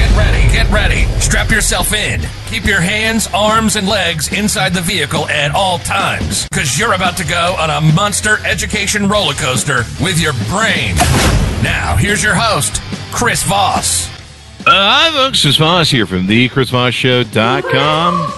Get ready, get ready. Strap yourself in. Keep your hands, arms, and legs inside the vehicle at all times, because you're about to go on a monster education roller coaster with your brain. Now, here's your host, Chris Voss. Uh, hi, folks. Chris Voss here from thechrisvossshow.com.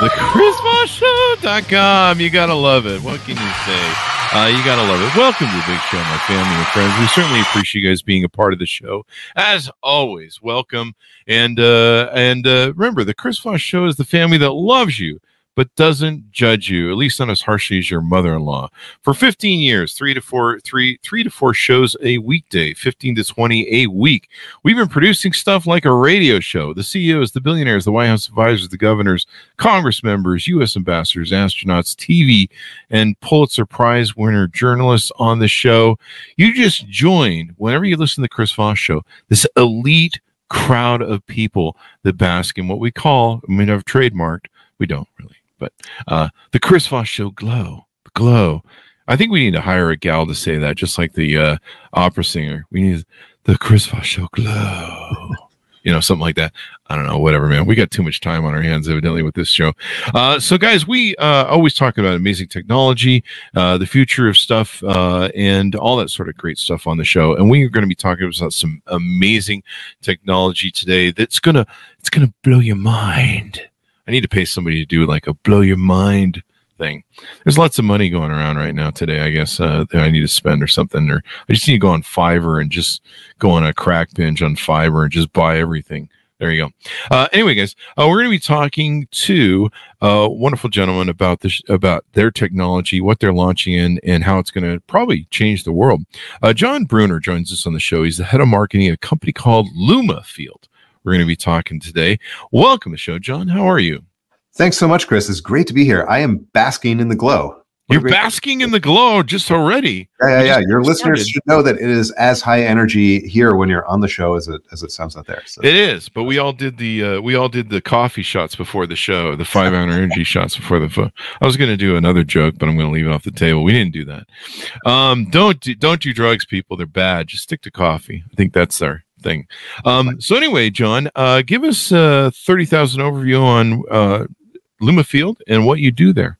TheChrisVossShow.com. You gotta love it. What can you say? Uh, you gotta love it. Welcome to the big show, my family and friends. We certainly appreciate you guys being a part of the show. As always, welcome. And uh, and uh, remember, the Chris Voss Show is the family that loves you but doesn't judge you, at least not as harshly as your mother-in-law. For 15 years, three to four, three, three to four shows a weekday, 15 to 20 a week. We've been producing stuff like a radio show. The CEOs, the billionaires, the White House advisors, the governors, Congress members, U.S. ambassadors, astronauts, TV, and Pulitzer Prize winner journalists on the show. You just join whenever you listen to the Chris Voss Show. This elite crowd of people that bask in what we call, I mean, I've trademarked, we don't really but uh, the Chris Voss Show glow, glow. I think we need to hire a gal to say that, just like the uh, opera singer. We need the Chris Voss Show glow. You know, something like that. I don't know, whatever, man. We got too much time on our hands, evidently, with this show. Uh, so, guys, we uh, always talk about amazing technology, uh, the future of stuff, uh, and all that sort of great stuff on the show. And we are going to be talking about some amazing technology today that's gonna it's gonna blow your mind. I need to pay somebody to do like a blow your mind thing. There's lots of money going around right now today. I guess uh, that I need to spend or something, or I just need to go on Fiverr and just go on a crack binge on Fiverr and just buy everything. There you go. Uh, anyway, guys, uh, we're going to be talking to a wonderful gentleman about this, about their technology, what they're launching in, and how it's going to probably change the world. Uh, Jon Bruner joins us on the show. He's the head of marketing at a company called Lumafield we're going to be talking today. Welcome to the show, Jon. How are you? Thanks so much, Chris. It's great to be here. I am basking in the glow. You're basking in the glow just already. Yeah, yeah, yeah. Your listeners should know that it is as high energy here when you're on the show as it as it sounds out there. So. It is, but we all did the uh, we all did the coffee shots before the show, the five hour energy shots before the. Fo- I was going to do another joke, but I'm going to leave it off the table. We didn't do that. Um, don't do, don't do drugs, people. They're bad. Just stick to coffee. I think that's our thing. Um, so anyway, Jon, uh, give us a thirty thousand overview on uh, Lumafield and what you do there.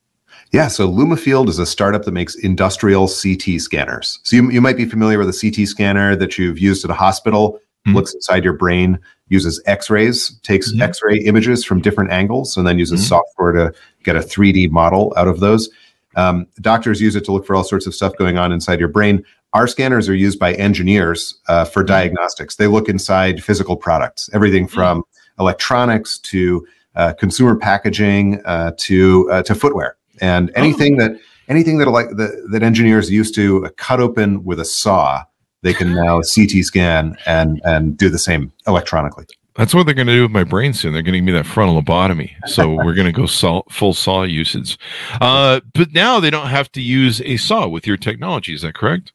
Yeah, so Lumafield is a startup that makes industrial CT scanners. So you, you might be familiar with a CT scanner that you've used at a hospital, mm-hmm. looks inside your brain, uses X-rays, takes mm-hmm. X-ray images from different angles, and then uses mm-hmm. software to get a 3D model out of those. Um, doctors use it to look for all sorts of stuff going on inside your brain. Our scanners are used by engineers uh, for mm-hmm. diagnostics. They look inside physical products, everything mm-hmm. from electronics to uh, consumer packaging uh, to uh, to footwear and anything oh. that anything that like that, that engineers used to cut open with a saw they can now CT scan and and do the same electronically. That's what they're going to do with my brain soon. They're going to give me that frontal lobotomy. So we're going to go saw, full saw usage. Uh, but now they don't have to use a saw with your technology. Is that correct?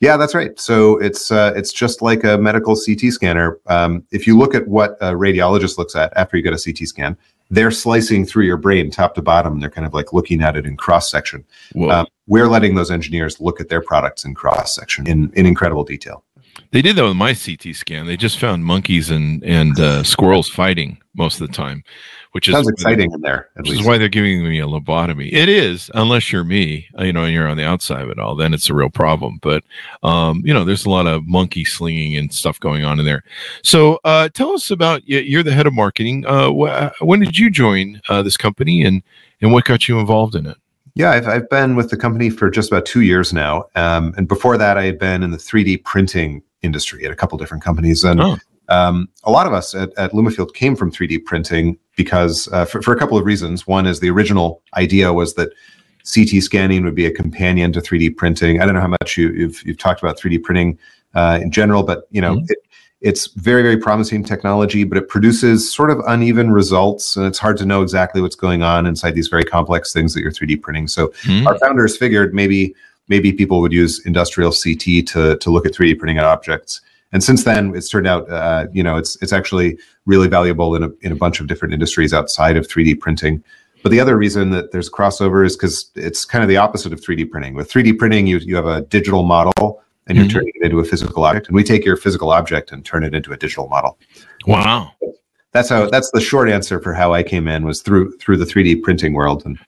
Yeah, that's right. So it's uh, it's just like a medical CT scanner. Um, if you look at what a radiologist looks at after you get a CT scan, they're slicing through your brain top to bottom. They're kind of like looking at it in cross section. Um, we're letting those engineers look at their products in cross section in, in incredible detail. They did that with my CT scan. They just found monkeys and and uh, squirrels fighting most of the time which sounds exciting in there. which least. is why they're giving me a lobotomy. It is, unless you're me, uh, you know, and you're on the outside of it all, then it's a real problem. But um, you know, there's a lot of monkey slinging and stuff going on in there. So uh, tell us about you're the head of marketing. Uh, wh- when did you join uh, this company, and and what got you involved in it? Yeah, I've, I've been with the company for just about two years now. Um, and before that, I had been in the 3D printing industry at a couple different companies. And oh. Um, a lot of us at, at Lumafield came from 3D printing because uh, for, for a couple of reasons. One is the original idea was that CT scanning would be a companion to 3D printing. I don't know how much you, have you've, you've talked about 3D printing uh, in general, but you know, mm-hmm. it, it's very very promising technology, but it produces sort of uneven results, and it's hard to know exactly what's going on inside these very complex things that you're 3D printing. So mm-hmm. our founders figured maybe maybe people would use industrial CT to to look at 3D printing objects. And since then, it's turned out, uh, you know, it's it's actually really valuable in a in a bunch of different industries outside of 3D printing. But the other reason that there's crossover is because it's kind of the opposite of 3D printing. With 3D printing, you you have a digital model and you're mm-hmm. turning it into a physical object, and we take your physical object and turn it into a digital model. Wow. That's how. That's the short answer for how I came in was through through the 3D printing world and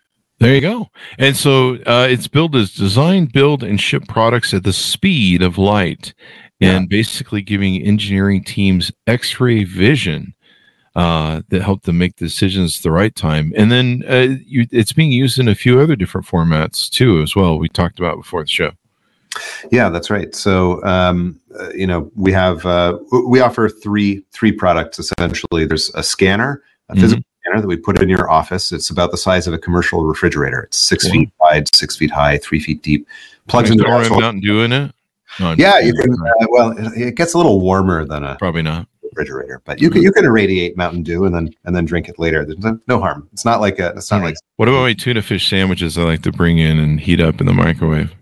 there you go. And so uh, it's built as design, build, and ship products at the speed of light, yeah. and basically giving engineering teams X-ray vision uh, that help them make decisions at the right time. And then uh, you, it's being used in a few other different formats too, as well. We talked about before the show. Yeah, that's right. So um, uh, you know we have uh, we offer three three products essentially. There's a scanner, a physical mm-hmm scanner that we put in your office. It's about the size of a commercial refrigerator. It's six feet wide, six feet high, three feet deep. Plugs into the Mountain Dew in it. No, yeah, you can. Uh, well, it, gets a little warmer than a probably not refrigerator, but you can you can irradiate Mountain Dew and then and then drink it later. There's no, no harm. It's not like a. It's not like. What about my tuna fish sandwiches? I like to bring in and heat up in the microwave.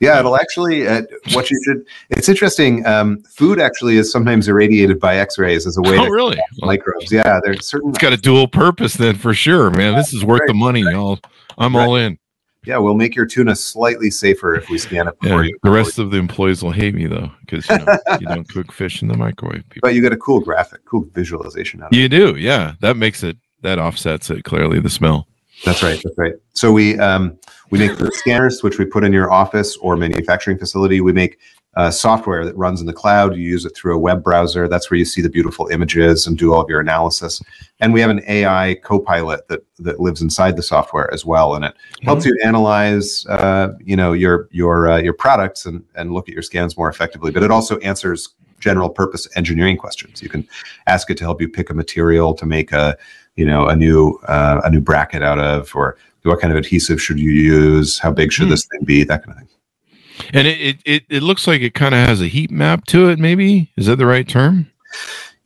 Yeah, it'll actually. Uh, what you should. It's interesting. Um, food actually is sometimes irradiated by X-rays as a way. Oh, to really? Microbes. Yeah, there's certain. It's got a dual purpose then, for sure, man. This is worth right. the money. I'll, I'm right. all in. Yeah, we'll make your tuna slightly safer if we scan it before yeah, you. The rest of the employees will hate me though, because you, know, you, don't cook fish in the microwave. People. But you get a cool graphic, cool visualization out of you it. You do, yeah. That makes it. That offsets it clearly. The smell. That's right. That's right. So we um, we make the scanners, which we put in your office or manufacturing facility. We make uh, software that runs in the cloud. You use it through a web browser. That's where you see the beautiful images and do all of your analysis. And we have an AI co-pilot that that lives inside the software as well, and it mm-hmm. helps you analyze, uh, you know, your your uh, your products and and look at your scans more effectively. But it also answers general purpose engineering questions. You can ask it to help you pick a material to make a you know a new uh, a new bracket out of or what kind of adhesive should you use? How big should mm. this thing be? That kind of thing. And it it, it looks like it kind of has a heat map to it maybe? Is that the right term?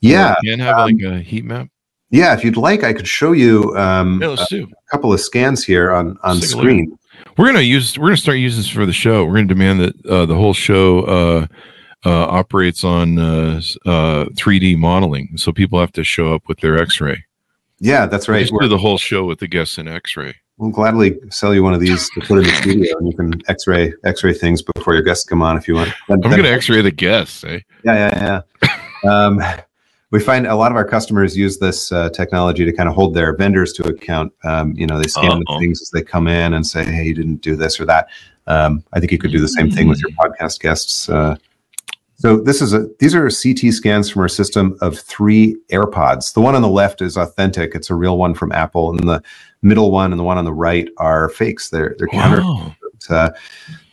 Yeah can have um, like a heat map? yeah if you'd like i could show you um, yeah, a, a, couple of scans here on on screen. We're gonna use we're gonna start using this for the show. We're gonna demand that uh, the whole show uh, uh, operates on 3d uh, uh, modeling so people have to show up with their x-ray. Yeah, that's right. Just do the whole show with the guests in X-ray. We'll gladly sell you one of these to put in the studio, and you can X-ray X-ray things before your guests come on if you want. Then, I'm going to X-ray the guests. Eh? Yeah, yeah, yeah. um, we find a lot of our customers use this uh, technology to kind of hold their vendors to account. Um, you know, they scan the things as they come in and say, "Hey, you didn't do this or that." Um, I think you could do the same thing with your podcast guests. Uh, so this is a these are CT scans from our system of three AirPods. The one on the left is authentic; it's a real one from Apple, and the middle one and the one on the right are fakes. They're they're wow. uh,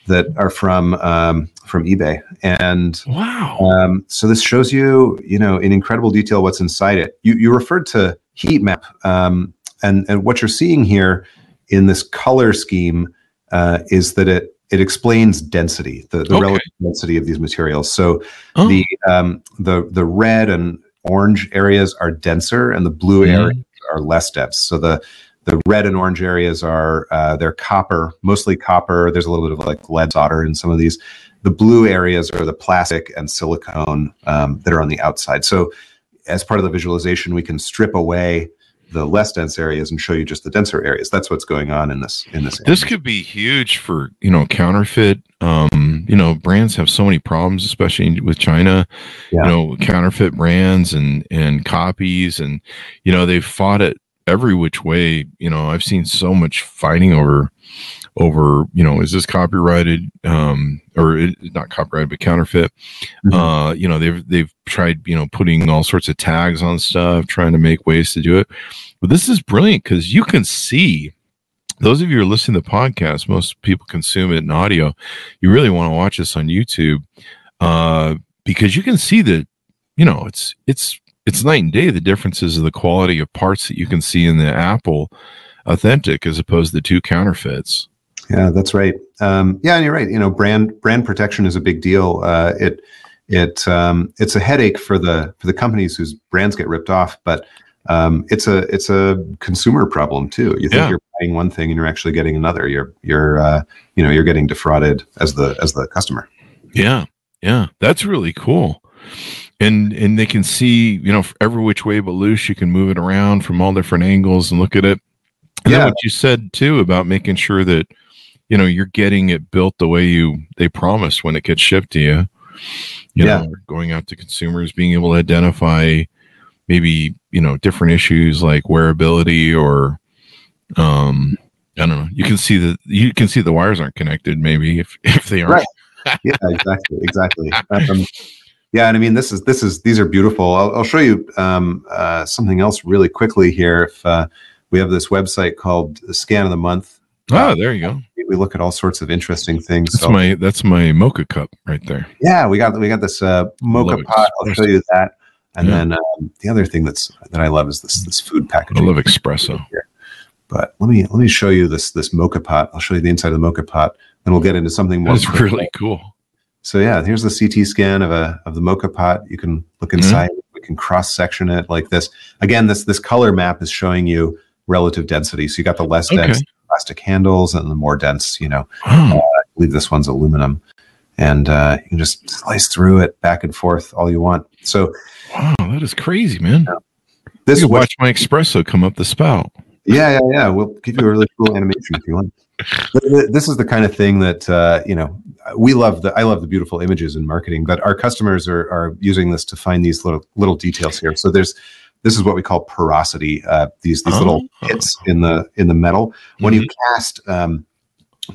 that are from um, from eBay. And wow! Um, so this shows you, you know, in incredible detail what's inside it. You you referred to heat map, um, and and what you're seeing here in this color scheme uh, is that it it explains density, the, the okay. relative density of these materials. So oh. the um, the the red and orange areas are denser, and the blue mm. areas are less dense. So the the red and orange areas are uh, they're copper, mostly copper. There's a little bit of like lead solder in some of these. The blue areas are the plastic and silicone um, that are on the outside. So as part of the visualization, we can strip away the less dense areas and show you just the denser areas. That's what's going on in this in this. This could be huge for you know counterfeit. Um, you know, brands have so many problems, especially with China. Yeah. You know, counterfeit brands and and copies, and you know they've fought it every which way. You know, I've seen so much fighting over over you know is this copyrighted um or it, not copyrighted but counterfeit mm-hmm. uh you know they've they've tried you know putting all sorts of tags on stuff trying to make ways to do it but this is brilliant because you can see those of you who are listening to the podcast most people consume it in audio you really want to watch this on youtube uh because you can see that you know it's it's it's night and day the differences of the quality of parts that you can see in the apple authentic as opposed to the two counterfeits yeah, that's right. Um, yeah, and you're right. You know, brand brand protection is a big deal. Uh, it it um, it's a headache for the for the companies whose brands get ripped off, but um, it's a it's a consumer problem too. You think yeah. you're buying one thing and you're actually getting another. You're you're uh, you know you're getting defrauded as the as the customer. Yeah, yeah, that's really cool. And and they can see you know every which way but loose. You can move it around from all different angles and look at it. And Yeah. then what you said too about making sure that you know you're getting it built the way you they promised when it gets shipped to you. You Yeah. know, going out to consumers, being able to identify maybe you know different issues like wearability or um I don't know. You can see that you can see the wires aren't connected. Maybe if if they aren't. Right. yeah, exactly, exactly. Um, yeah, and I mean, this is this is these are beautiful. I'll, I'll show you um, uh, something else really quickly here. If uh, we have this website called Scan of the Month, Oh, there you go. we look at all sorts of interesting things. That's So, my that's my mocha cup right there. yeah, we got we got this uh, moka pot. I'll show you that. And Yeah. then um, the other thing that's that I love is this this food packaging. I love espresso. here. But let me let me show you this this moka pot. I'll show you the inside of the moka pot, and we'll get into something more. That's really cool. So yeah, here's the CT scan of a of the moka pot. You can look Mm-hmm. inside. We can cross section it like this. Again, this this color map is showing you relative density. So you got the less Okay. dense plastic handles and the more dense. You know, Wow. I believe this one's aluminum, and uh, you can just slice through it back and forth all you want. So Wow, that is crazy, man. this You watch my espresso come up the spout. Yeah, yeah, yeah. We'll give you a really cool animation if you want. This is the kind of thing that uh, you know we love. The I love the beautiful images in marketing, but our customers are are using this to find these little little details here. So there's this is what we call porosity. Uh, these these little Oh. hits in the in the metal. When you Mm-hmm. cast um,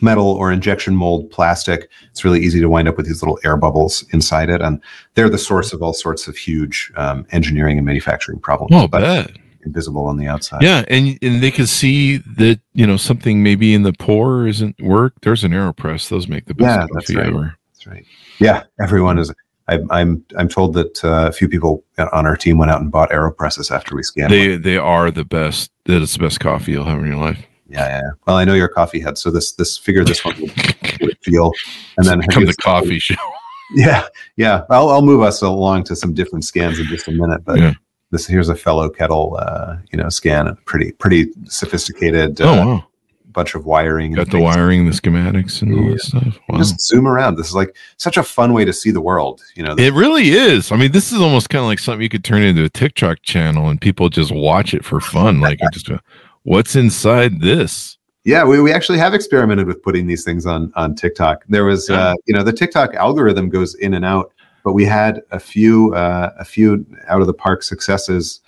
metal or injection mold plastic, it's really easy to wind up with these little air bubbles inside it, and they're the source of all sorts of huge um, engineering and manufacturing problems. Oh, but bet. Invisible on the outside. Yeah, and and they can see that you know something maybe in the pour isn't work. There's an Aeropress; those make the best Yeah, coffee right. ever. That's right. Yeah, everyone is. I'm I'm I'm told that uh, a few people on our team went out and bought Aeropresses after we scanned. They one. they are the best. That is the best coffee you'll have in your life. Yeah, yeah. Well, I know you're a coffee head, so this this figure this one would, would feel, and then Come the coffee show. Yeah, yeah. I'll I'll move us along to some different scans in just a minute, but. Yeah. This here's a fellow kettle, uh, you know, scan. A pretty, pretty sophisticated. Oh Uh, wow, bunch of wiring. and got the wiring, the schematics, and all Yeah. that stuff. Wow. Just zoom around. This is like such a fun way to see the world. You know, It really is. I mean, this is almost kind of like something you could turn into a TikTok channel and people just watch it for fun. Like, just what's inside this? Yeah, we, we actually have experimented with putting these things on on TikTok. There was, uh, you know, the TikTok algorithm goes in and out, but we had a few uh, a few out of the park successes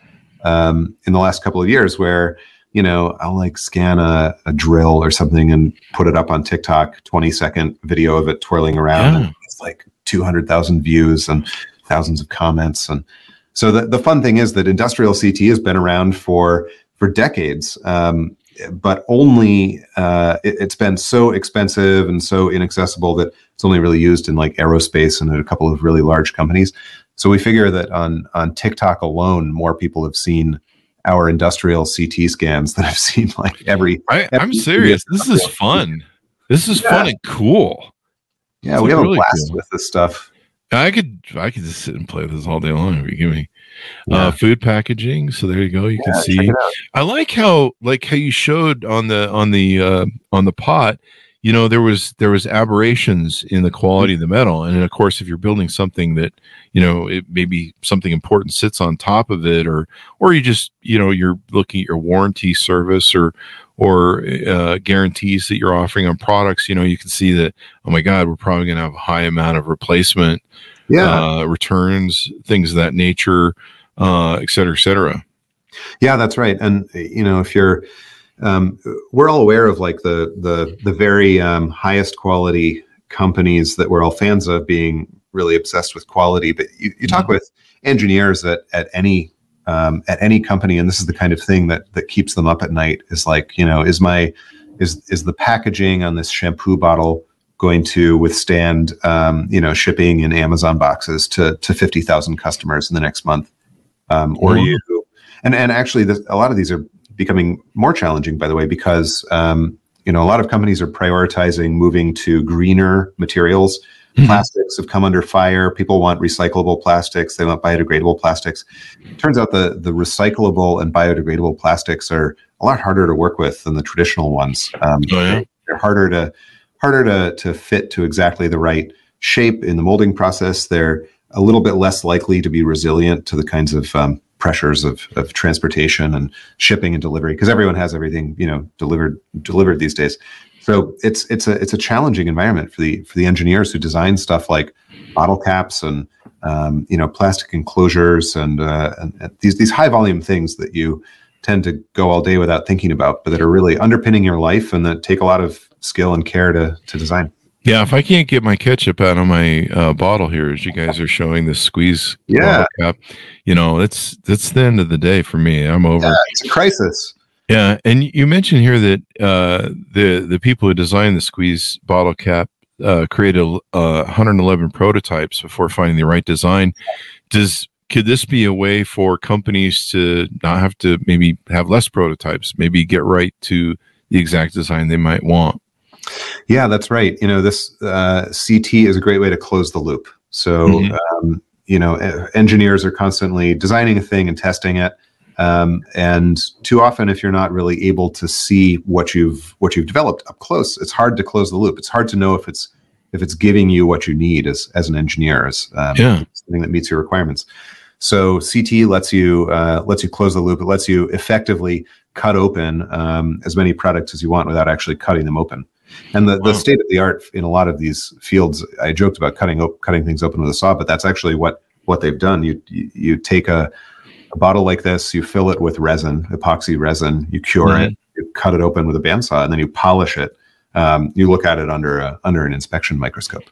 um, in the last couple of years where you know I'll like scan a, a drill or something and put it up on TikTok, twenty second video of it twirling around, Yeah. and it's like two hundred thousand views and thousands of comments, and so the the fun thing is that industrial CT has been around for for decades. Um, but only uh, it, it's been so expensive and so inaccessible that it's only really used in like aerospace and a couple of really large companies. So we figure that on on TikTok alone, more people have seen our industrial CT scans than have seen like every. I, I'm serious. This is fun. This is fun and cool. Yeah, It's we have really a blast cool. with this stuff. I could I could just sit and play this all day long if you give me Yeah. uh, food packaging. So there you go. You Yeah, can see. I like how like how you showed on the on the uh, on the pot. You know there was there was aberrations in the quality of the metal, and of course if you're building something that you know it maybe something important sits on top of it, or or you just you know you're looking at your warranty service or or uh, guarantees that you're offering on products. You know you can see that oh my god we're probably going to have a high amount of replacement Yeah, uh, returns, things of that nature, uh, et cetera, et cetera. Yeah, that's right. And you know, if you're, um, we're all aware of like the the the very um, highest quality companies that we're all fans of being really obsessed with quality. But you, you talk with engineers at at any um, at any company, and this is the kind of thing that that keeps them up at night. Is like, you know, is my is is the packaging on this shampoo bottle going to withstand um, you know shipping in Amazon boxes to to fifty thousand customers in the next month? Um, or Mhm. you and and actually this, a lot of these are becoming more challenging by the way because um, you know a lot of companies are prioritizing moving to greener materials Mhm. plastics have come under fire people want recyclable plastics they want biodegradable plastics It turns out the the recyclable and biodegradable plastics are a lot harder to work with than the traditional ones. Um, Oh, yeah? They're harder to harder to to fit to exactly the right shape in the molding process. They're a little bit less likely to be resilient to the kinds of um, pressures of, of transportation and shipping and delivery because everyone has everything you know delivered delivered these days. So it's it's a it's a challenging environment for the for the engineers who design stuff like bottle caps and um, you know plastic enclosures and, uh, and, and these these high volume things that you tend to go all day without thinking about, but that are really underpinning your life and that take a lot of skill and care to to design. Yeah, if I can't get my ketchup out of my uh, bottle here, as you guys are showing the squeeze Yeah. bottle cap, you know, it's that's the end of the day for me. I'm over. Yeah, it's a crisis. Yeah, and you mentioned here that uh, the the people who designed the squeeze bottle cap uh, created uh, 111 prototypes before finding the right design. Does could this be a way for companies to not have to maybe have less prototypes, maybe get right to the exact design they might want? Yeah, that's right. You know, this uh, CT is a great way to close the loop. So, Mhm. um, you know, engineers are constantly designing a thing and testing it. Um, and too often, if you're not really able to see what you've what you've developed up close, it's hard to close the loop. It's hard to know if it's if it's giving you what you need as as an engineer, as um, Yeah. something that meets your requirements. So CT lets you uh, lets you close the loop. It lets you effectively cut open um, as many products as you want without actually cutting them open. And the, Wow. the state of the art in a lot of these fields, I joked about cutting op- cutting things open with a saw, but that's actually what what they've done. You you, you take a, a bottle like this, you fill it with resin, epoxy resin, you cure it, you cut it open with a bandsaw, and then you polish it. Um, you look at it under a, under an inspection microscope,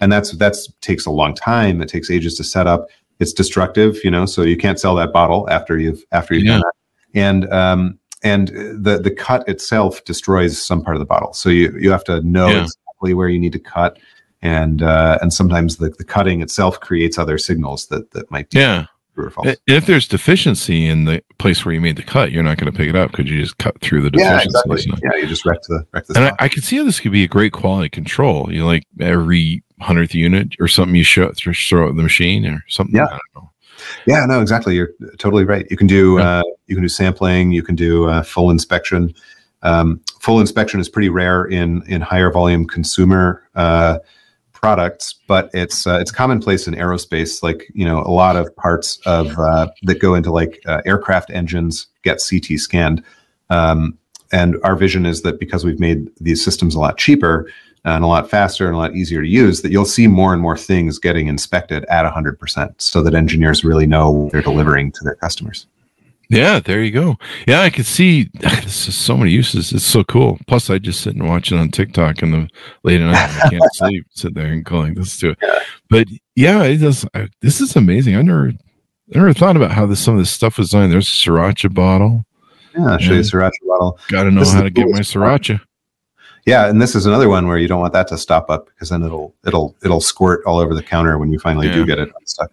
and that's that's takes a long time. It takes ages to set up. It's destructive, you know, so you can't sell that bottle after you've after you've done that. And um, and the the cut itself destroys some part of the bottle. So you you have to know Yeah. exactly where you need to cut, and uh, and sometimes the, the cutting itself creates other signals that that might be Yeah. true or false. If there's deficiency in the place where you made the cut, you're not going to pick it up because you just cut through the deficiency. yeah, exactly. Yeah, you just wrecked the wrecked the And I. I can see how this could be a great quality control. You know, like every hundredth unit or something you show throw throw it in the machine or something. Yeah. I don't know. Yeah, no, exactly. You're totally right. You can do uh, you can do sampling. You can do uh, full inspection. Um, full inspection is pretty rare in in higher volume consumer uh, products, but it's uh, it's commonplace in aerospace. Like you know, a lot of parts of uh, that go into like uh, aircraft engines get CT scanned. Um, and our vision is that because we've made these systems a lot cheaper Uh, and a lot faster and a lot easier to use, that you'll see more and more things getting inspected at 100% so that engineers really know what they're delivering to their customers. Yeah, there you go. Yeah, I can see this is so many uses. It's so cool. Plus, I just sit and watch it on TikTok in the late at night. I can't sleep. Sit there and like this to it. But yeah, it does. I, this is amazing. I never, I never thought about how this some of this stuff was done. There's a sriracha bottle. Yeah, I'll show you Sriracha bottle. Got to know This how to get my coolest part. Yeah, and this is another one where you don't want that to stop up because then it'll it'll it'll squirt all over the counter when you finally Yeah. do get it unstuck.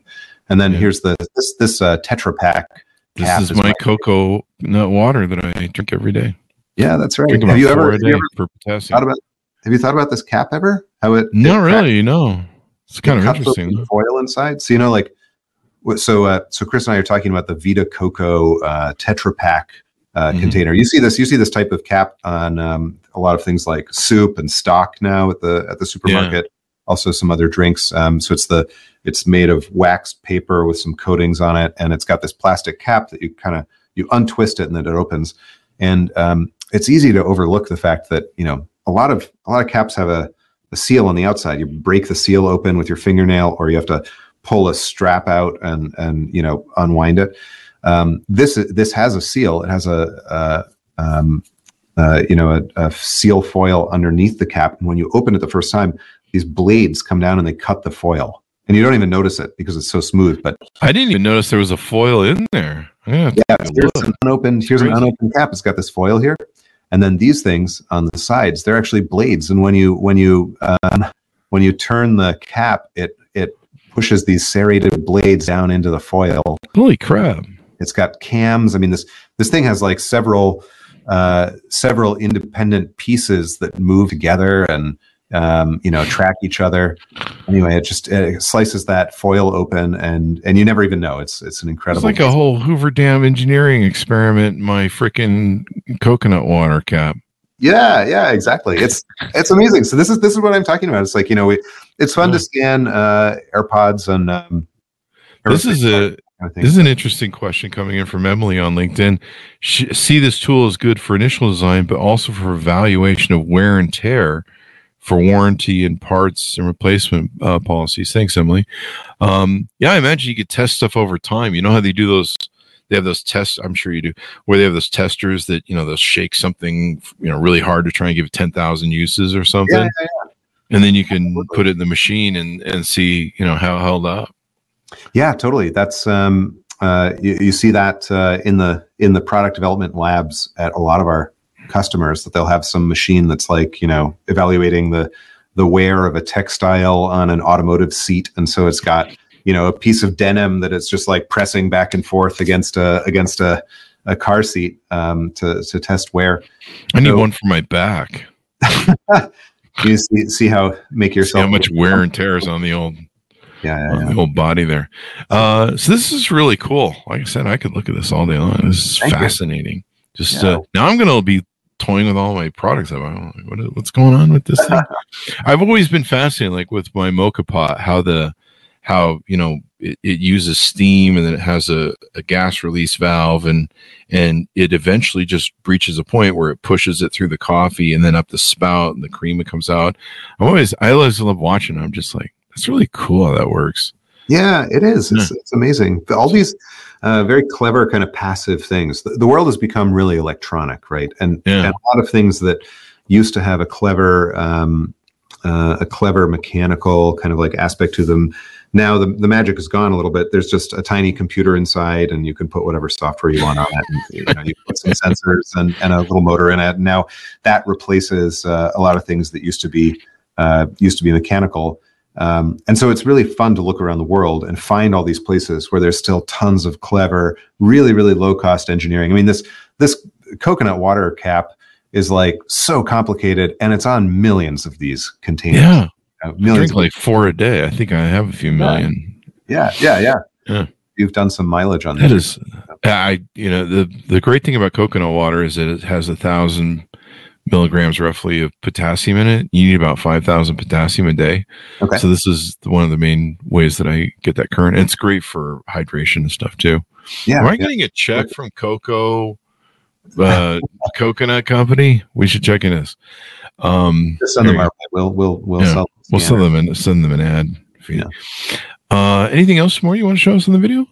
And then Yeah. here's the this this uh, Tetra Pak This is is my my- cocoa nut water that I drink every day. Yeah, that's right. Have you ever, have you ever for thought potassium. about have you thought about this cap ever? How it no really. No, it's kind of it cuts interesting. foil inside. So you know, like, so uh, so Chris and I are talking about the Vita Coco uh, Tetra Pak uh, Mhm. container. You see this, you see this type of cap on um, a lot of things like soup and stock now at the at the supermarket. Also, some other drinks. Um, so it's the it's made of wax paper with some coatings on it, and it's got this plastic cap that you kind of you untwist it and then it opens. And um, it's easy to overlook the fact that you know a lot of a lot of caps have a, a seal on the outside. You break the seal open with your fingernail, or you have to pull a strap out and and you know unwind it. Um, this this has a seal. It has a, a um, uh, you know a, a seal foil underneath the cap, and when you open it the first time, these blades come down and they cut the foil, and you don't even notice it because it's so smooth. But I didn't even notice there was a foil in there. Yeah, yeah, here's an unopened here's an unopened cap. It's got this foil here, and then these things on the sides they're actually blades. And when you when you um, when you turn the cap, it it pushes these serrated blades down into the foil. holy crap! It's got cams. I mean this this thing has like several uh, several independent pieces that move together and um, you know track each other. anyway, it just it slices that foil open, and and you never even know. It's it's an incredible. It's like a whole Hoover Dam engineering experiment. My freaking coconut water cap. yeah, yeah, exactly. It's it's amazing. So this is this is what I'm talking about. It's like you know, we, it's fun to scan uh, AirPods and. Um, This is a kind of thing. This is an interesting question coming in from Emily on LinkedIn. She, see this tool is good for initial design, but also for evaluation of wear and tear for warranty and parts and replacement uh, policies. Thanks, Emily. Um, yeah, I imagine you could test stuff over time. You know how they do those? They have those tests. I'm sure you do, where they have those testers that you know they'll shake something you know really hard to try and give it ten thousand uses or something, Yeah, yeah, and then you can put it in the machine and and see you know how it held up. Yeah, totally. That's um, uh, you, you see that uh, in the in the product development labs at a lot of our customers that they'll have some machine that's like you know evaluating the the wear of a textile on an automotive seat, and so it's got you know a piece of denim that it's just like pressing back and forth against a against a, a car seat um, to to test wear. I need So- one for my back. You see, see how make See yourself how much wear and tear is on the old Yeah, yeah, yeah. whole body there. Uh, so this is really cool. Like I said, I could look at this all day long. This is Thank you. fascinating. Just Yeah. uh, now, I'm going to be toying with all my products. I'm like, what is, what's going on with this thing? I've always been fascinated, like with my moka pot, how the how you know it, it uses steam and then it has a, a gas release valve and and it eventually just reaches a point where it pushes it through the coffee and then up the spout and the cream that comes out. I'm always I always love watching. I'm just like that's really cool how that works. Yeah, it is. It's, it's amazing. All these uh, very clever kind of passive things. The, the world has become really electronic, right? And, Yeah. and a lot of things that used to have a clever, um, uh, a clever mechanical kind of like aspect to them. Now the, the magic is gone a little bit. There's just a tiny computer inside, and you can put whatever software you want on it. And, you, know, you put some sensors and, and a little motor in it. And now that replaces uh, a lot of things that used to be uh, used to be mechanical. Um, and so it's really fun to look around the world and find all these places where there's still tons of clever, really, really low cost engineering. I mean, this this coconut water cap is like so complicated, and it's on millions of these containers. Yeah, Uh, I millions. drink like four a day. I think I have a few million. yeah, yeah, yeah, Yeah. You've done some mileage on That that. is, I you know the the great thing about coconut water is that it has a thousand milligrams roughly of potassium in it. You need about five thousand potassium a day. Okay. So this is one of the main ways that I get that current. It's great for hydration and stuff too. Yeah, Am I yeah. getting a check from Cocoa uh, Coconut Company? We should check in this. Um, Just send them our way. We'll we'll we'll Yeah. sell. We'll send them an send them an ad. feed. Uh, anything else more you want to show us in the video?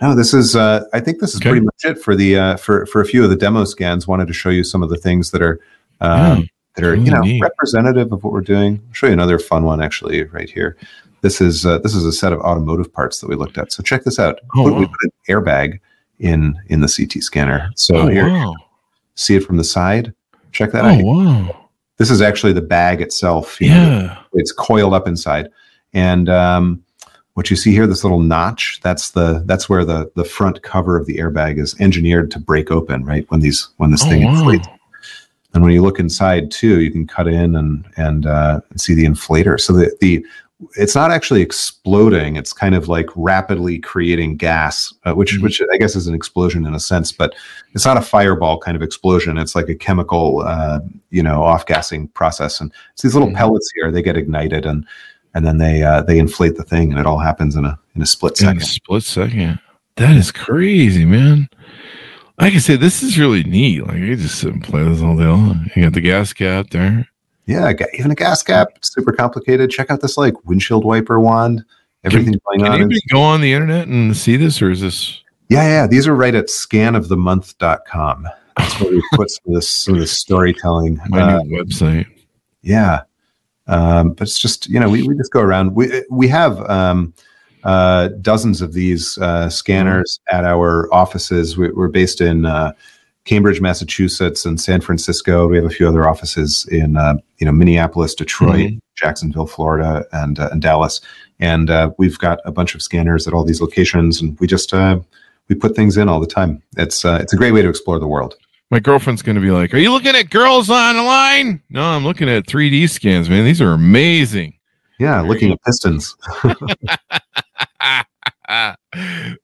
No, this is. Uh, I think this is Okay. pretty much it for the uh, for for a few of the demo scans. Wanted to show you some of the things that are um, Yeah, that are really you know neat. representative of what we're doing. I'll show you another fun one actually right here. This is uh, this is a set of automotive parts that we looked at. So check this out. Oh, Put- We put an airbag in in the CT scanner. So oh here, wow! see it from the side. Check that Oh out. wow! This is actually the bag itself. you know, Yeah. it's coiled up inside and um, what you see here this little notch that's the that's where the the front cover of the airbag is engineered to break open right when these when this Oh thing wow! inflates and when you look inside too you can cut in and and uh, see the inflator so the the it's not actually exploding it's kind of like rapidly creating gas uh, which Mhm. which i guess is an explosion in a sense but it's not a fireball kind of explosion it's like a chemical uh, you know off gassing process and it's these little Mhm. pellets here they get ignited and and then they uh, they inflate the thing and it all happens in a in a split In a second split second. That is crazy, man. Like I said, this is really neat. Like you just sit and play this all day long. You got the gas cap there. yeah even a gas cap super complicated check out this like windshield wiper wand everything going Can on anybody is- go on the internet and see this, or is this? Yeah, yeah. These are right at scanofthemonth.com. That's where we put some of this, some of this storytelling. My Uh, new website. yeah. Um, but it's just, you know, we, we just go around. We, we have um, uh, dozens of these uh, scanners at our offices. We, we're based in uh, Cambridge, Massachusetts, and San Francisco. We have a few other offices in, uh, you know, Minneapolis, Detroit, Jacksonville, Florida, and, uh, and Dallas. And uh, we've got a bunch of scanners at all these locations, and we just uh, we put things in all the time. It's uh, it's a great way to explore the world. My girlfriend's going to be like, "Are you looking at girls online? No, I'm looking at 3D scans, man. These are amazing. Yeah, looking at pistons.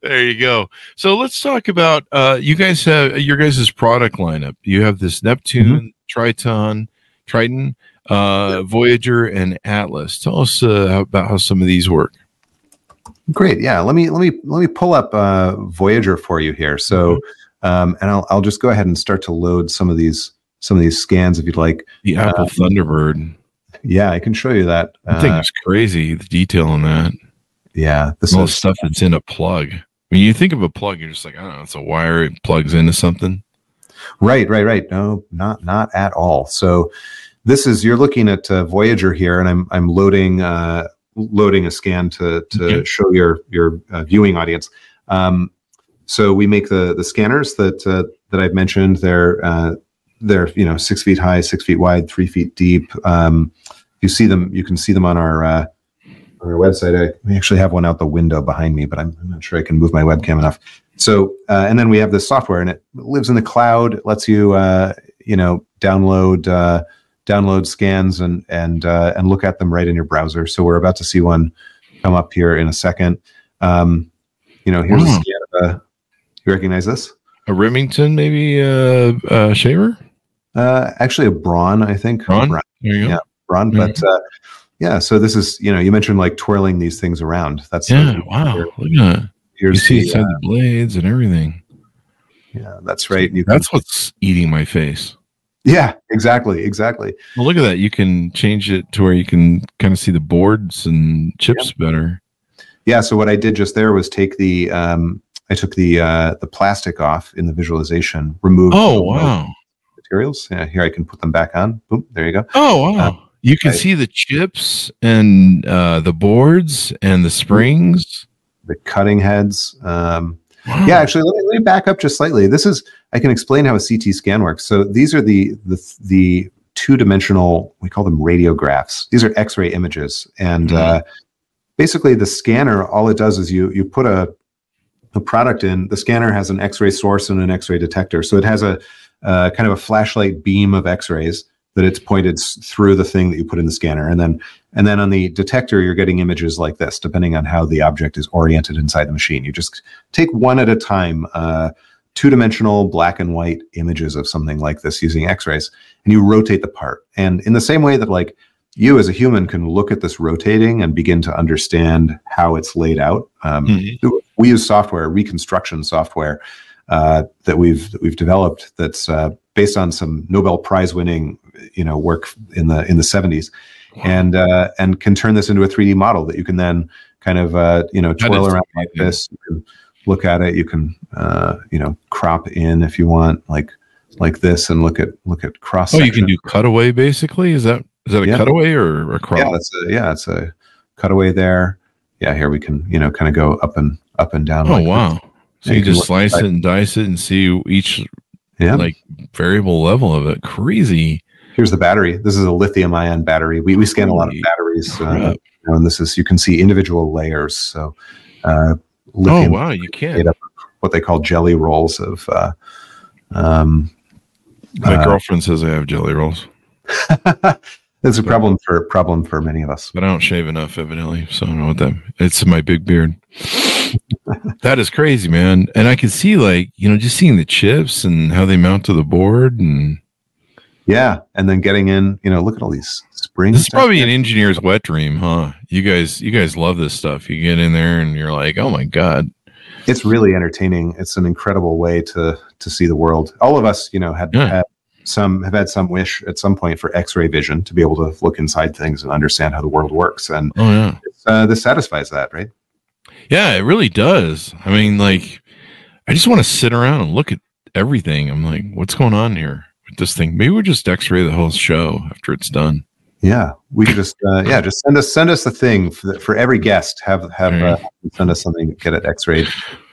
there you go. So let's talk about uh, you guys have your guys' product lineup. You have this Neptune, Triton, Triton, uh, Voyager, and Atlas. Tell us uh, about how some of these work. Great. Yeah. Let me let me let me pull up uh, Voyager for you here. So, um, and I'll I'll just go ahead and start to load some of these some of these scans if you'd like. The Apple Um, Thunderbird. Yeah, I can show you that. I think Uh, it's crazy the detail on that. yeah, this All is stuff that's in a plug. When you think of a plug, you're just like, I don't know, it's a wire. It plugs into something. Right, right, right. No, not not at all. So this is you're looking at uh, Voyager here, and I'm I'm loading uh, loading a scan to to Okay. show your your uh, viewing audience. Um, so we make the the scanners that uh, that I've mentioned. They're uh, they're you know six feet high, six feet wide, three feet deep. Um, you see them. You can see them on our uh, on our website. I, we actually have one out the window behind me, but I'm, I'm not sure I can move my webcam enough. So, uh, and then we have this software, and it lives in the cloud. It lets you, uh, you know, download uh, download scans and and uh, and look at them right in your browser. So we're about to see one come up here in a second. Um, you know, here's a scan of a. You recognize this? A Remington, maybe uh, uh, shaver? Uh, actually, a Braun, I think. Braun? Braun, There you go. Yeah. Braun, but uh, yeah. So this is, you know, you mentioned like twirling these things around. That's Yeah. Wow. Here- Look at that. You see the, inside uh, the blades and everything. yeah, that's right. You can, That's what's eating my face. yeah, exactly, exactly. Well, look at that. You can change it to where you can kind of see the boards and chips better. Yeah. So what I did just there was take the, um, I took the uh, the plastic off in the visualization, removed. Oh, wow. Materials. Yeah. Here I can put them back on. Boom. There you go. Oh, wow. Uh, you can I- see the chips and uh, the boards and the springs. The cutting heads. Um, Wow. Yeah, actually, let me, let me back up just slightly. This is I can explain how a CT scan works. So these are the the the two dimensional. We call them radiographs. These are X-ray images, and Mhm. uh, basically the scanner all it does is you you put a a product in. The scanner has an X-ray source and an X-ray detector, so it has a uh, kind of a flashlight beam of X-rays that it's pointed s- through the thing that you put in the scanner, and then and then on the detector you're getting images like this, depending on how the object is oriented inside the machine. You just take one at a time uh, two-dimensional black and white images of something like this using x-rays and you rotate the part and in the same way that like you as a human can look at this rotating and begin to understand how it's laid out um, Mhm. We use software reconstruction software uh, that we've that we've developed that's uh, based on some nobel prize winning you know work in the in the 70s and uh, and can turn this into a 3d model that you can then kind of uh, you know twirl around like this. You can look at it. You can uh, you know crop in if you want like like this and look at look at cross Oh, you can do cutaway basically. Is that is that a Yeah. cutaway or a crop? yeah that's a yeah it's a cutaway there. Yeah here we can you know kind of go up and up and down oh like this. wow. So Yeah, you just slice it and dice it and see each yeah like variable level of it. Crazy. here's the battery this is a lithium ion battery we, we scan a lot of batteries uh, crap. you know, and this is you can see individual layers so uh, Oh wow, you can. made up what they call jelly rolls of uh, um, My uh, girlfriend says I have jelly rolls, it's a problem for problem for many of us but I don't shave enough, evidently. So I don't know what that. It's my big beard. That is crazy, man. And I can see like you know just seeing the chips and how they mount to the board, and yeah and then getting in you know look at all these springs this is probably an engineer's wet dream, huh? You guys, you guys love this stuff. You get in there and you're like, oh my god, it's really entertaining it's an incredible way to to see the world all of us you know had, Yeah. had some have had some wish at some point for x-ray vision to be able to look inside things and understand how the world works and oh yeah. uh, this satisfies that right Yeah, it really does. I mean, like, I just want to sit around and look at everything. I'm like, what's going on here with this thing? Maybe we'll just X-ray the whole show after it's done. yeah we could just uh, yeah just send us send us the thing for, for every guest have have uh, send us something to get it x-rayed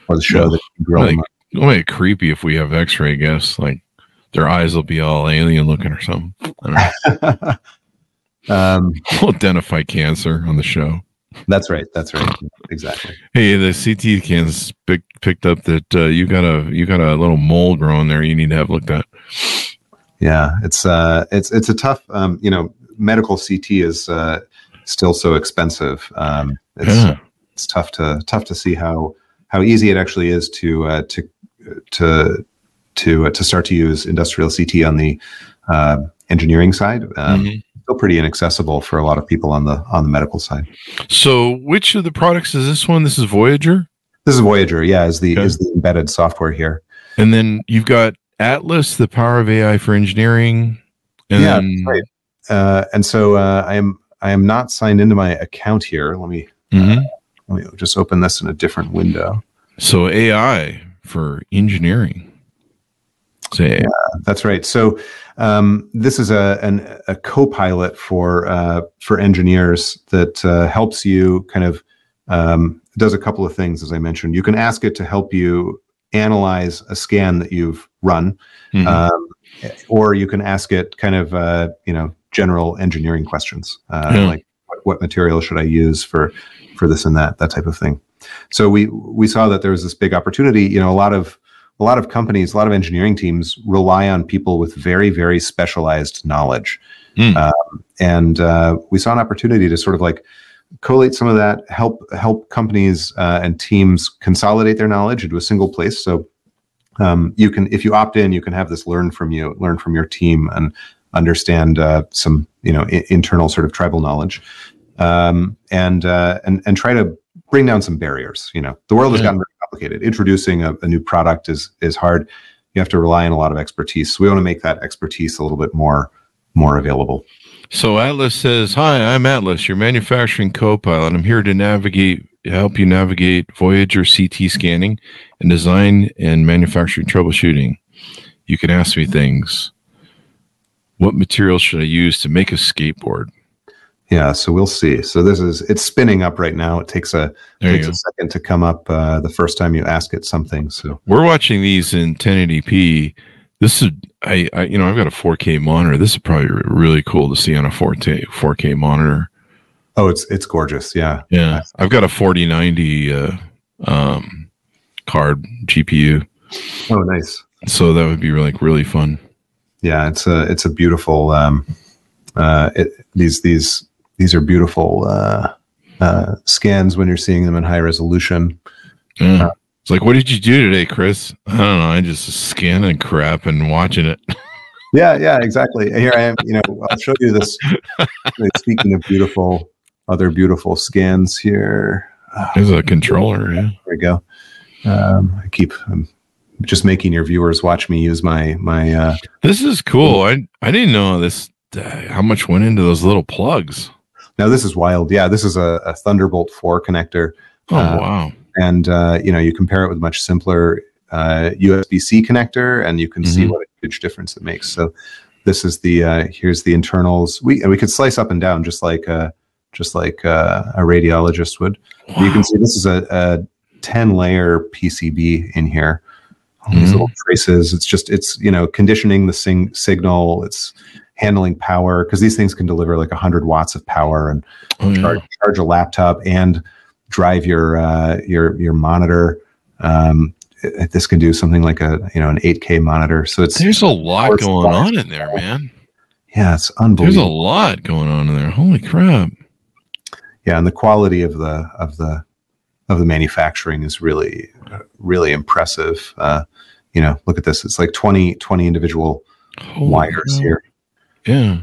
for the show Well, that you grow like-. It'll make it creepy if we have X-ray guests. Like, their eyes will be all alien looking or something. I don't know. um, We'll identify cancer on the show. That's right that's right exactly Hey, the CT scans pick, picked up that uh, you got a you got a little mole growing there. You need to have looked at. Yeah, it's uh, it's it's a tough, um, you know, medical CT is uh, still so expensive. Um, it's, Yeah. it's tough to tough to see how how easy it actually is to uh, to to to uh, to start to use industrial CT on the uh, engineering side. Um, Mhm. Still pretty inaccessible for a lot of people on the on the medical side. So, which of the products is this one? This is Voyager, This is Voyager, yeah, is the Okay. is the embedded software here. and then you've got Atlas, the power of AI for engineering, and Yeah, then right. Uh, and so uh, I am I am not signed into my account here. Let me Mhm. let me just open this in a different window. so AI for engineering. Say, That's right. So um, this is a an, a co-pilot for uh, for engineers that uh, helps you kind of um, does a couple of things as I mentioned. You can ask it to help you analyze a scan that you've run, Mhm. um, or you can ask it kind of uh, you know general engineering questions uh, Yeah. like what, what material should I use for for this and that that type of thing. So we we saw that there was this big opportunity. You know, a lot of a lot of companies, a lot of engineering teams rely on people with very very specialized knowledge, Mm. um, and uh, we saw an opportunity to sort of like collate some of that, help help companies uh, and teams consolidate their knowledge into a single place. So um, you can, if you opt in, you can have this learn from you, learn from your team, and understand uh, some you know I- internal sort of tribal knowledge, um, and uh, and and try to bring down some barriers. You know, the world has Yeah. gotten very complicated. Introducing a, a new product is is hard. You have to rely on a lot of expertise. So we want to make that expertise a little bit more more available. So Atlas says, "Hi, I'm Atlas, your manufacturing co-pilot. I'm here to navigate, help you navigate Voyager CT scanning and design and manufacturing troubleshooting. You can ask me things. What material should I use to make a skateboard? Yeah, so we'll see. So this is it's spinning up right now. It takes a There takes a second to come up uh, the first time you ask it something. So We're watching these in 1080p. This is, I, I, you know, I've got a 4K monitor. This is probably really cool to see on a 4K 4K monitor. oh, it's it's gorgeous. Yeah, Yeah, I've got a 4090 uh, um, card GPU, oh nice. so that would be like really fun. Yeah, it's a it's a beautiful. Um, uh, it, these these these are beautiful uh, uh, scans when you're seeing them in high resolution. Yeah. It's like, what did you do today, Chris? I don't know. I just scanning crap and watching it. Yeah, yeah, exactly. Here I am. You know, I'll show you this. Speaking of beautiful, other beautiful scans here. Ah, There's a controller. Yeah. There we go. Um, I keep um, just making your viewers watch me use my my. Uh, This is cool. I I didn't know this. Uh, how much went into those little plugs? Now this is wild. Yeah, this is a, a Thunderbolt four connector, Oh Uh, wow. and uh, you know you compare it with a much simpler uh, USB C connector, and you can see Mhm. what a huge difference it makes. So this is the uh, here's the internals. We we could slice up and down just like uh, just like uh, a radiologist would. You can see this is a, a 10 layer PCB in here. All these Mhm. little traces. It's just, it's, you know, conditioning the sing- signal. It's handling power because these things can deliver like 100 watts of power and Oh, yeah. charge, charge a laptop and drive your, uh, your, your monitor. Um, it- this can do something like a, you know, an 8K monitor. So it's, There's a lot going on in there, man. yeah, it's unbelievable. There's a lot going on in there. Holy crap. yeah. And the quality of the, of the, of the manufacturing is really, really impressive. Uh, you know, look at this. It's like 20, 20 individual Holy wires crap. here. Yeah.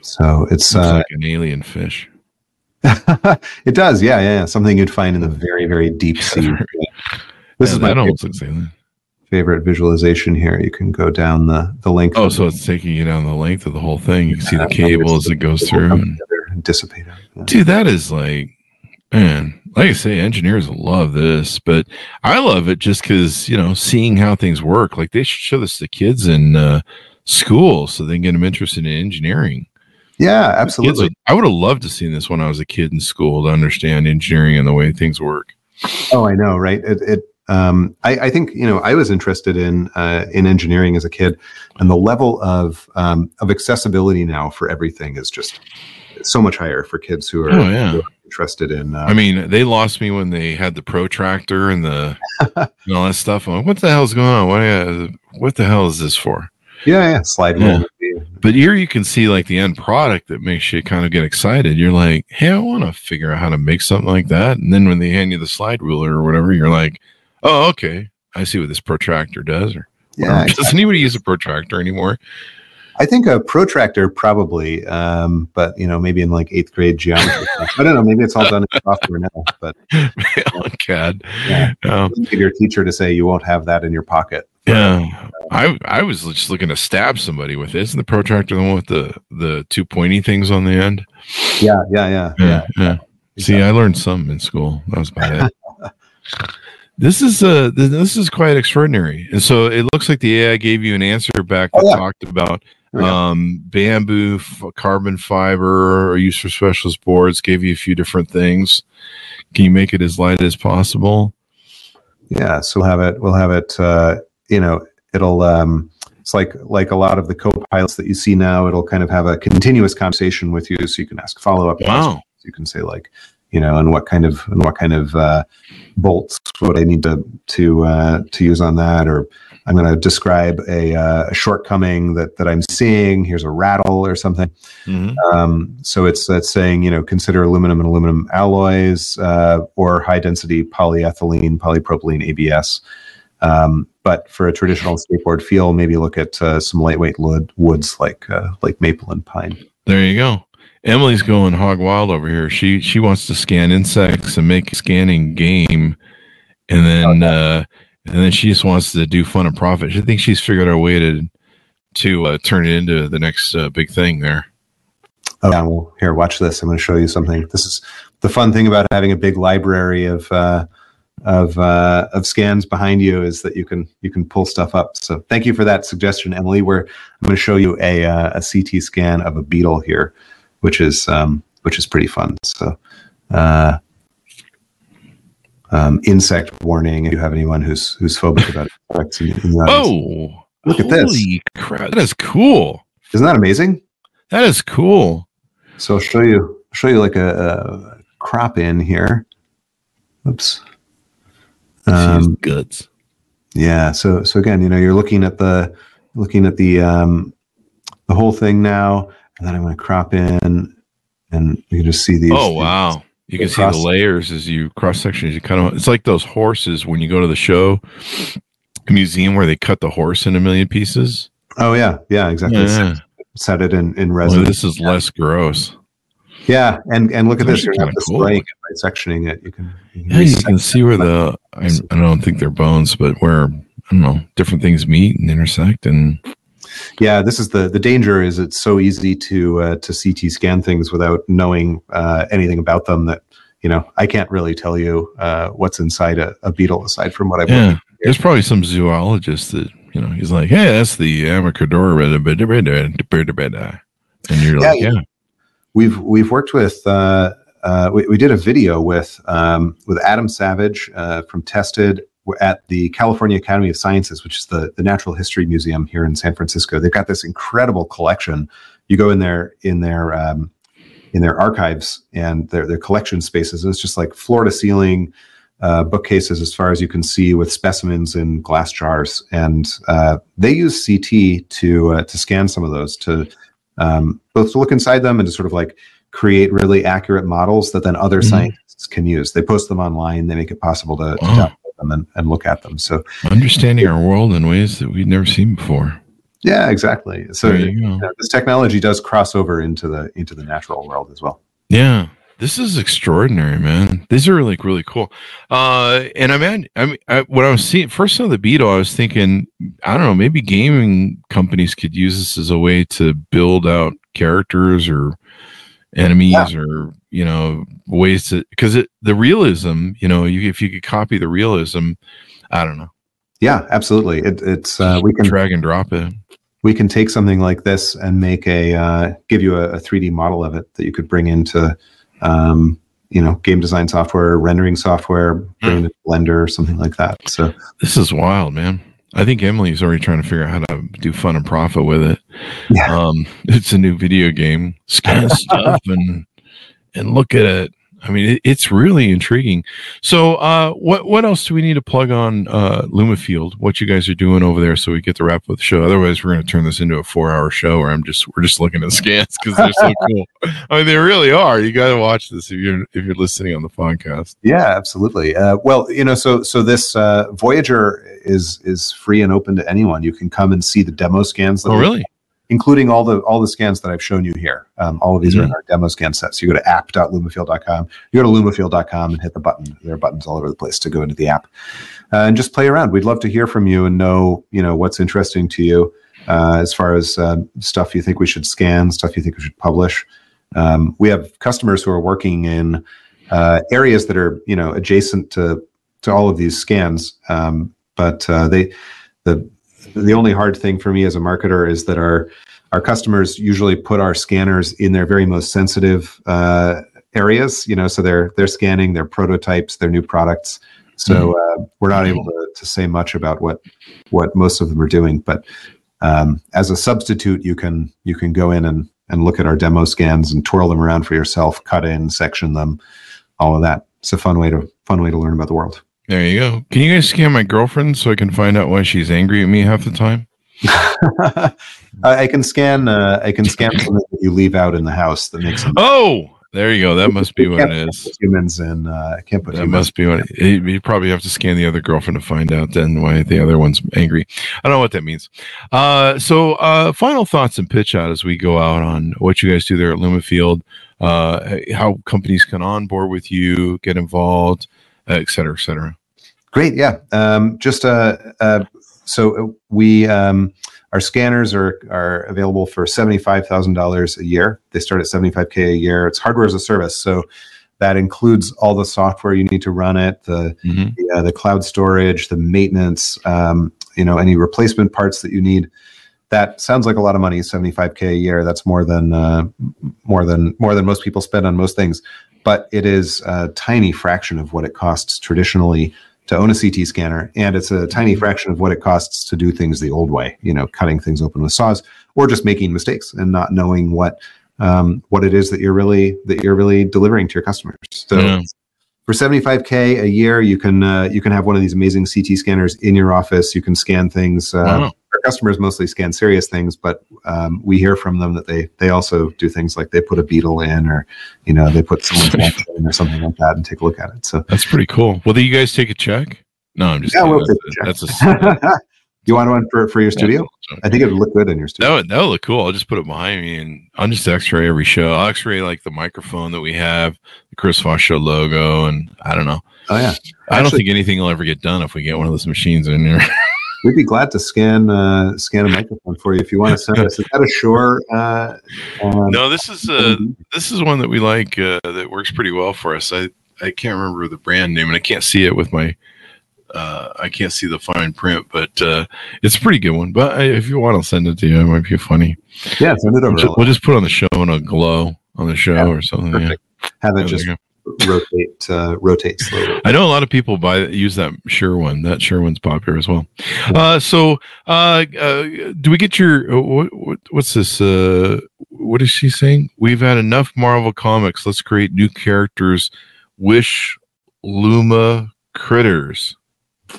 So it's Looks uh, like an alien fish. it does, yeah, yeah, something you'd find in the very, very deep sea. This Yeah, is my that favorite, favorite visualization here. You can go down the the length. Oh, so it's taking you down the length of the whole thing. You can see the cable as it goes through. And, and dissipate. out. Yeah. dude, that is like, man, like I say, engineers love this, but I love it just because, you know, seeing how things work. Like they should show this to kids in uh, school so they can get them interested in engineering. Yeah, absolutely. I would have loved to seen this when I was a kid in school to understand engineering and the way things work. Oh, I know, right? It, it um, I, I think you know I was interested in uh, in engineering as a kid, and the level of um, of accessibility now for everything is just so much higher for kids who are, Oh, yeah. who are interested in. Uh, I mean, they lost me when they had the protractor and the and all that stuff. I'm like, what the hell's going on? What, uh, what the hell is this for? Yeah, yeah, slide Yeah. But here you can see like the end product that makes you kind of get excited. You're like, hey, I want to figure out how to make something like that. And then when they hand you the slide ruler or whatever, you're like, oh, okay, I see what this protractor does. Or Yeah, does anybody use a protractor anymore? I think a protractor probably, um, but you know, maybe in like eighth grade geometry. I don't know. Maybe it's all done in software now, but on CAD. Yeah. Um, your teacher to say you won't have that in your pocket. Yeah. I I was just looking to stab somebody with it. Isn't the protractor the one with the the two pointy things on the end? Yeah, yeah, yeah, yeah. Yeah. yeah. See, I learned something in school. That was about it. this is uh this is quite extraordinary. And so it looks like the AI gave you an answer back that Oh, yeah. talked about There we go. um bamboo, f- carbon fiber, or use for specialist boards. Gave you a few different things. Can you make it as light as possible? Yeah, so we'll have it. We'll have it. Uh, you know, it'll. Um, it's like like a lot of the co-pilots that you see now. It'll kind of have a continuous conversation with you, so you can ask follow-up questions. Wow. You can say like, you know, and what kind of and what kind of uh, bolts would I need to to uh, to use on that, or I'm going to describe a, uh, a shortcoming that that I'm seeing. Here's a rattle or something. Mhm. Um, so it's that's saying you know consider aluminum and aluminum alloys uh, or high density polyethylene, polypropylene ABS. Um, but for a traditional skateboard feel, maybe look at uh, some lightweight wood, woods like uh, like maple and pine. There you go. Emily's going hog wild over here. She she wants to scan insects and make a scanning game, and then uh, and then she just wants to do fun and profit. She thinks she's figured out a way to to uh, turn it into the next uh, big thing there. Oh, yeah, well, here, watch this. I'm going to show you something. This is the fun thing about having a big library of uh, of uh, of scans behind you is that you can you can pull stuff up. So thank you for that suggestion, Emily. Where I'm going to show you a uh, a CT scan of a beetle here, which is um, which is pretty fun. So. Uh, um, insect warning. If you have anyone who's who's phobic about insects, in, in. Oh, Look at this. Holy crap! That is cool. isn't that amazing? That is cool. So I'll show you show you like a, a crop in here. Oops. Um, guts. yeah. So so again, you know, you're looking at the looking at the um, the whole thing now, and then I'm going to crop in, and you can just see these. Oh wow! You can see the layers as you cross sections. You kind of it's like those horses when you go to the show museum where they cut the horse in a million pieces. Oh yeah, yeah, exactly. Yeah. Set it in in Well, resin. this is less gross. Yeah, and and look at this. You're not cool. spraying it by sectioning it. You can. You can Yeah, you can see where the I, I don't think they're bones, but where I don't know different things meet and intersect, and Yeah, this is the the danger. Is it's so easy to uh, to CT scan things without knowing uh, anything about them that you know I can't really tell you uh, what's inside a, a beetle aside from what I've yeah, there's probably some zoologist that you know he's like, hey, that's the amacadora, and you're like, Yeah, yeah, We've we've worked with. Uh, uh, we, we did a video with um, with Adam Savage uh, from Tested at the California Academy of Sciences, which is the the Natural History Museum here in San Francisco. They've got this incredible collection. You go in there in their um, in their archives and their their collection spaces, and it's just like floor to ceiling uh, bookcases as far as you can see with specimens in glass jars. And uh, they use CT to uh, to scan some of those to um, both to look inside them and to sort of like create really accurate models that then other Mhm. scientists can use. They post them online. They make it possible to, to download them and, and look at them. So understanding our world in ways that we've never seen before. yeah, exactly. So you uh, this technology does cross over into the into the natural world as well. Yeah, this is extraordinary, man. These are like really cool. Uh, and I mean, I mean, I, when I was seeing first saw the Beetle, I was thinking, I don't know, maybe gaming companies could use this as a way to build out characters or enemies Yeah. or you know ways to because it the realism, you know, you, if you could copy the realism, I don't know, Yeah, absolutely. It, it's uh, we can drag and drop it. we can take something like this and make a uh, give you a, a 3D model of it that you could bring into um, you know game design software, rendering software, bring it into Blender or something like that. So This is wild, man. I think Emily's already trying to figure out how to do fun and profit with it. Yeah. Um, it's a new video game. Scan stuff and and look at it. I mean, it, it's really intriguing. So, uh, what what else do we need to plug on uh, Lumafield? What you guys are doing over there, so we get to wrap up the show. Otherwise, we're going to turn this into a four hour show where I'm just we're just looking at scans because they're so cool. I mean, they really are. You got to watch this if you're if you're listening on the podcast. Yeah, absolutely. Uh, well, you know, so so this uh, Voyager is is free and open to anyone. You can come and see the demo scans. That Oh, really? Including all the all the scans that I've shown you here. Um, all of these are in Mhm. our demo scan set. So you go to app.lumafield.com, you go to lumafield.com and hit the button. There are buttons all over the place to go into the app uh, and just play around. We'd love to hear from you and know you know what's interesting to you uh, as far as um, stuff you think we should scan, stuff you think we should publish. Um, we have customers who are working in uh, areas that are you know adjacent to to all of these scans, um, but uh, they the the only hard thing for me as a marketer is that our our customers usually put our scanners in their very most sensitive uh, areas. You know, so they're they're scanning their prototypes, their new products. So uh, we're not able to, to say much about what what most of them are doing. But um, as a substitute, you can you can go in and and look at our demo scans and twirl them around for yourself, cut in, section them, all of that. It's a fun way to fun way to learn about the world. There you go. Can you guys scan my girlfriend so I can find out why she's angry at me half the time? I I can scan. Uh, I can scan something that you leave out in the house that makes them Oh, there you go. That must be what it is. humans and Uh, I can't put That humans. must be what it, you you probably have to scan the other girlfriend to find out then why the other one's angry. I don't know what that means. Uh, so, uh, final thoughts and pitch out as we go out on what you guys do there at Lumafield, uh, how companies can onboard with you, get involved, et cetera, et cetera. Great. Yeah. Um, just uh, uh, so we um, our scanners are are available for seventy five thousand dollars a year. They start at seventy five k a year. It's hardware as a service, so that includes all the software you need to run it, the Mhm. the, uh, the cloud storage, the maintenance, um, you know, any replacement parts that you need. That sounds like a lot of money, 75k a year. That's more than uh, more than more than most people spend on most things, but it is a tiny fraction of what it costs traditionally to own a CT scanner, and it's a tiny fraction of what it costs to do things the old way. You know, cutting things open with saws, or just making mistakes and not knowing what um, what it is that you're really that you're really delivering to your customers. So Yeah. for 75k a year you can uh, you can have one of these amazing ct scanners in your office you can scan things uh, Wow. Customers mostly scan serious things but um, we hear from them that they they also do things like they put a beetle in or you know they put someone's in or something like that and take a look at it so That's pretty cool. Well, do you guys take a check? No, I'm just Yeah, we'll take that's, a a, that's a you want one for, for your studio i think it would look good in your That studio would that would look cool. I'll just put it behind me and I'll just X-ray every show. I'll X-ray like the microphone that we have, the Chris Voss Show logo, and I don't know. oh yeah I don't think anything will ever get done if we get one of those machines in there. we'd be glad to scan uh, scan a microphone for you if you want to send us is that a Shure uh, um, no, this is uh this is one that we like uh, that works pretty well for us. I I can't remember the brand name and I can't see it with my uh, I can't see the fine print, but uh, it's a pretty good one. But I, if you want, I'll send it to you. It might be funny. yeah send it We'll over just, we'll just put on the show and a glow on the show Yeah, or something. Yeah. have it there just. Rotate uh, rotate slowly I know a lot of people buy use that Shure one. That Shure one's popular as well. Uh, so, uh, uh, do we get your uh, what, what? What's this? Uh, what is she saying? We've had enough Marvel comics. Let's create new characters. Wish Luma critters.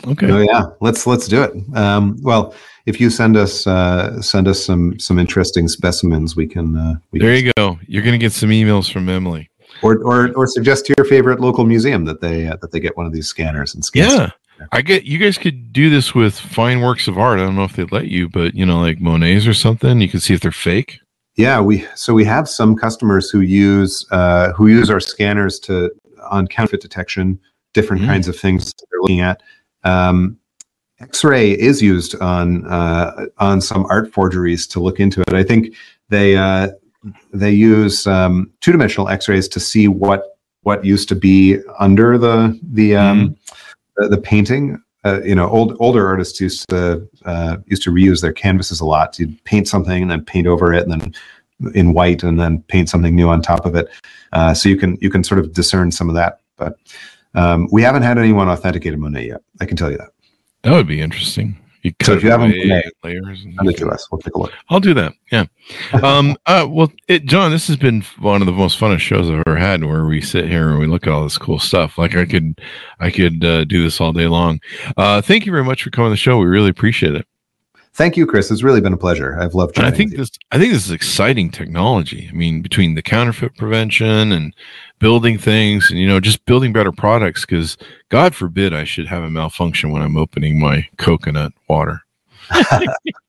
Okay. Oh yeah, let's let's do it. Um, well, if you send us uh, send us some some interesting specimens, we can uh, we There can, you go. You're gonna get some emails from Emily. Or, or or suggest to your favorite local museum that they uh, that they get one of these scanners and scan. Yeah. I get you guys could do this with fine works of art. I don't know if they'd let you, but you know, like Monet's or something. You can see if they're fake. Yeah, we so we have some customers who use uh, who use our scanners to on counterfeit detection, different Mm. kinds of things they're looking at. Um, X-ray is used on uh, on some art forgeries to look into it. I think they uh, they use um, two dimensional X-rays to see what what used to be under the the um, the, the painting. Uh, you know, old older artists used to uh, used to reuse their canvases a lot. You'd paint something and then paint over it, and then in white, and then paint something new on top of it. Uh, so you can you can sort of discern some of that. But um, we haven't had anyone authenticated Monet yet. I can tell you that. That would be interesting. You So if you have 'em away today, layers. and- Send it to us. We'll take a look. I'll do that. Yeah. Um, uh, well, it, Jon, this has been one of the most funnest shows I've ever had where we sit here and we look at all this cool stuff. Like I could, I could uh, do this all day long. Uh, thank you very much for coming on the show. We really appreciate it. Thank you, Chris. It's really been a pleasure. I've loved And I think you. this, I think this is exciting technology. I mean, between the counterfeit prevention and building things and, you know, just building better products because God forbid I should have a malfunction when I'm opening my coconut water.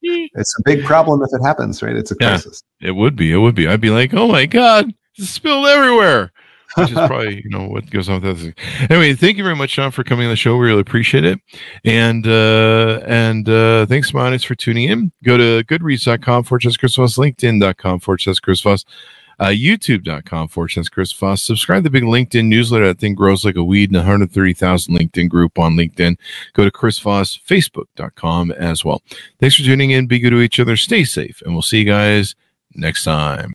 It's a big problem if it happens, right? It's a Yeah. crisis. It would be. It would be. I'd be like, oh my god, it's spilled everywhere. Which is probably you know what goes on with that. Anyway, thank you very much, Jon, for coming on the show. We really appreciate it. And uh and uh thanks, Monis, for tuning in. Go to goodreads.com forward slash Chris Voss, LinkedIn.com Chris Voss, uh, youtube.com forward Chris Voss. Subscribe to the big LinkedIn newsletter. That thing grows like a weed in a 130,000 LinkedIn group on LinkedIn. Go to Chris Voss, Facebook.com as well. Thanks for tuning in. Be good to each other. Stay safe. And we'll see you guys next time.